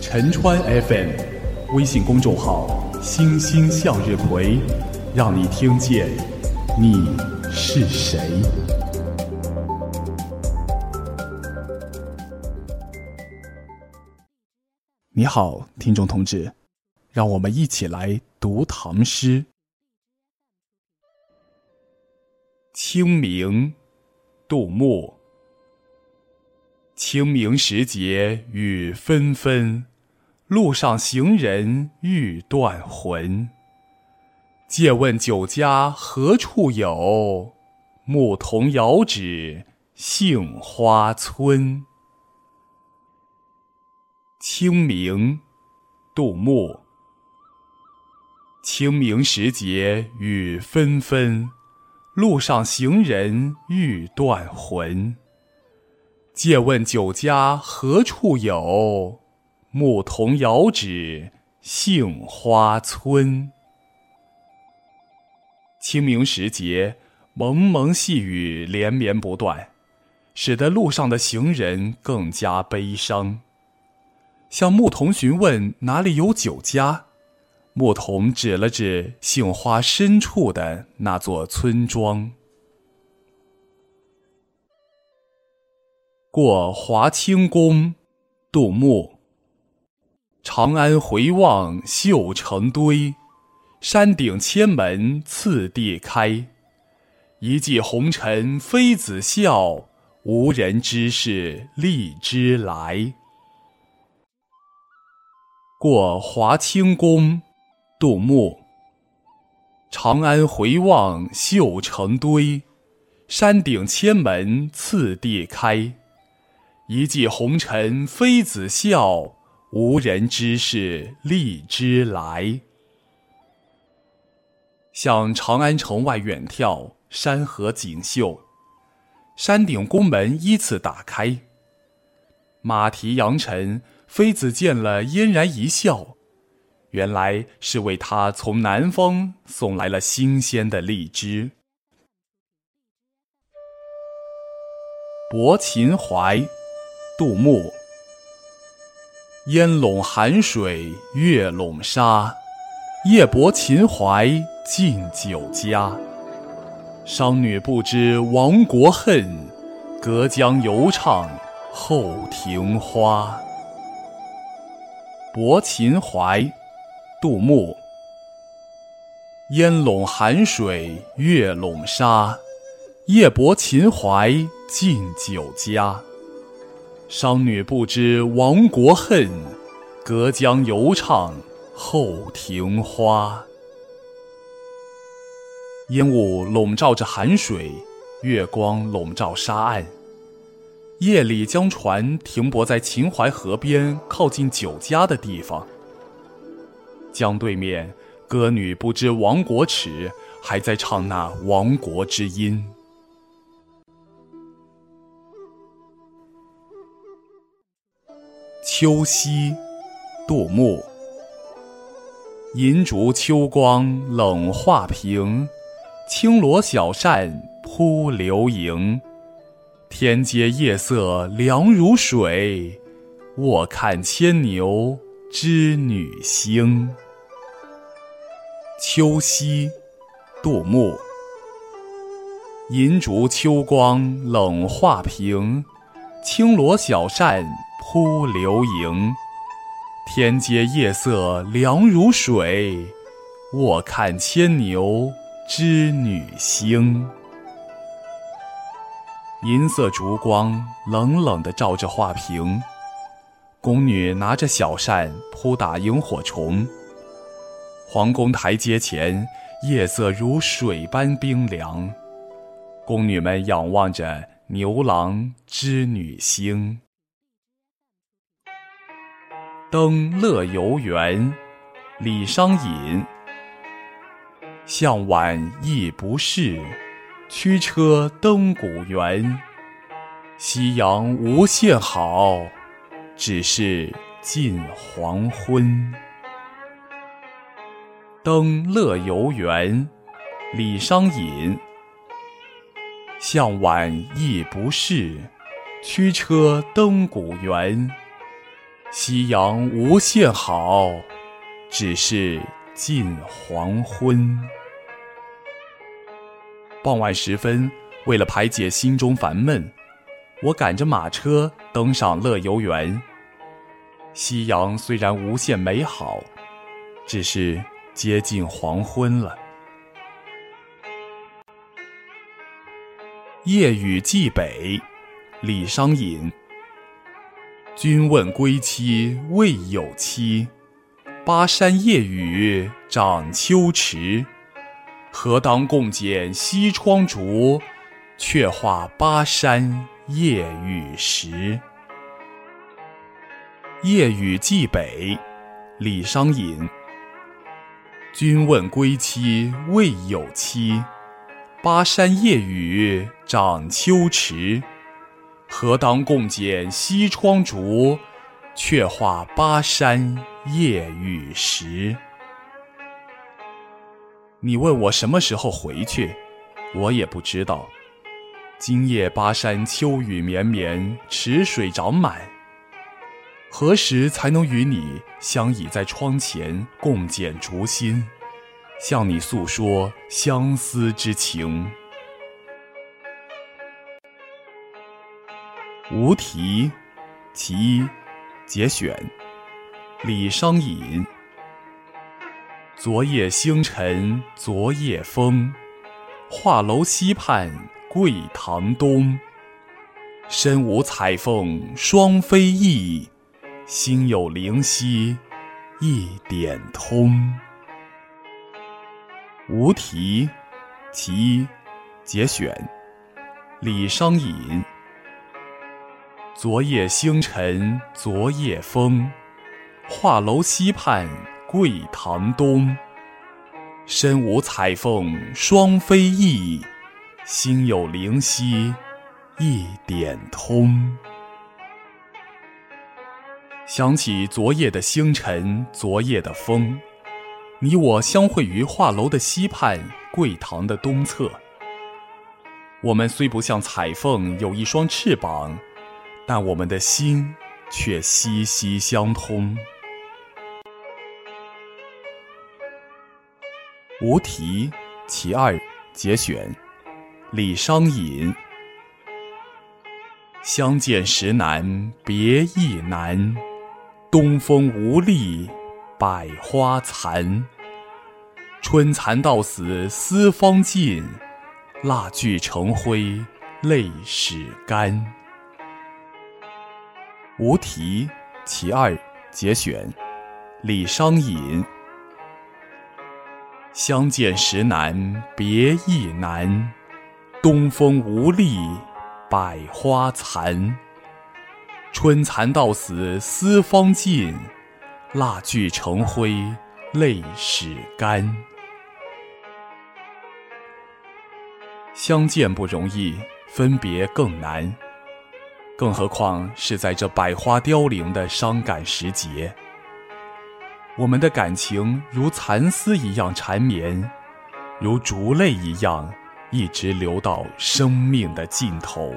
陈川 FM 微信公众号“星星向日葵”，让你听见你是谁。你好，听众同志，让我们一起来读唐诗。清明，杜牧。清明时节雨纷纷，路上行人欲断魂。借问酒家何处有？牧童遥指杏花村。清明，杜牧。清明时节雨纷纷。路上行人欲断魂。借问酒家何处有？牧童遥指杏花村。清明时节，蒙蒙细雨连绵不断，使得路上的行人更加悲伤。向牧童询问哪里有酒家。牧童指了指杏花深处的那座村庄。过华清宫，杜牧。长安回望绣成堆，山顶千门次第开。一骑红尘妃子笑，无人知是荔枝来。过华清宫。杜牧。长安回望绣成堆，山顶千门次第开。一骑红尘妃子笑，无人知是荔枝来。向长安城外远眺，山河锦绣，山顶宫门依次打开。马蹄扬尘，妃子见了嫣然一笑。原来是为他从南方送来了新鲜的荔枝。《泊秦淮》，杜牧。烟笼寒水月笼沙，夜泊秦淮近酒家。商女不知亡国恨，隔江犹唱后庭花。《泊秦淮》杜牧：烟笼寒水月笼沙，夜泊秦淮近酒家。商女不知亡国恨，隔江犹唱后庭花。烟雾笼罩着寒水，月光笼罩沙岸。夜里将船停泊在秦淮河边，靠近酒家的地方。江对面，歌女不知亡国耻，还在唱那亡国之音。秋夕，杜牧。银烛秋光冷画屏，轻罗小扇扑流萤。天阶夜色凉如水，卧看牵牛。织女星，秋夕，杜牧。银烛秋光冷画屏，轻罗小扇扑流萤。天阶夜色凉如水，卧看牵牛织女星。银色烛光冷冷地照着画屏。宫女拿着小扇扑打萤火虫。皇宫台阶前，夜色如水般冰凉。宫女们仰望着牛郎织女星。登乐游原，李商隐。向晚意不适，驱车登古原。夕阳无限好。只是近黄昏。登乐游原，李商隐。向晚意不适，驱车登古原。夕阳无限好，只是近黄昏。傍晚时分，为了排解心中烦闷，我赶着马车登上乐游原。夕阳虽然无限美好，只是接近黄昏了。夜雨寄北，李商隐。君问归期未有期，巴山夜雨涨秋池。何当共剪西窗烛，却话巴山夜雨时。夜雨寄北，李商隐。君问归期未有期，巴山夜雨涨秋池。何当共剪西窗烛，却话巴山夜雨时。你问我什么时候回去，我也不知道。今夜巴山秋雨绵绵，池水涨满。何时才能与你相倚在窗前，共剪烛心，向你诉说相思之情？无题，其一，节选，李商隐。昨夜星辰昨夜风，画楼西畔桂堂东。身无彩凤双飞翼，心有灵犀一点通。无题，其一，节选，李商隐。昨夜星辰昨夜风，画楼西畔桂堂东。身无彩凤双飞翼，心有灵犀一点通。想起昨夜的星辰，昨夜的风，你我相会于画楼的西畔，桂堂的东侧。我们虽不像彩凤有一双翅膀。但我们的心却息息相通。无题，其二，节选，李商隐。相见时难别亦难，东风无力百花残。春蚕到死丝方尽，蜡炬成灰泪始干。无题，其二，节选，李商隐。相见时难别亦难，东风无力百花残。春蚕到死丝方尽，蜡炬成灰泪始干。相见不容易，分别更难。更何况是在这百花凋零的伤感时节，我们的感情如蚕丝一样缠绵，如竹泪一样一直流到生命的尽头。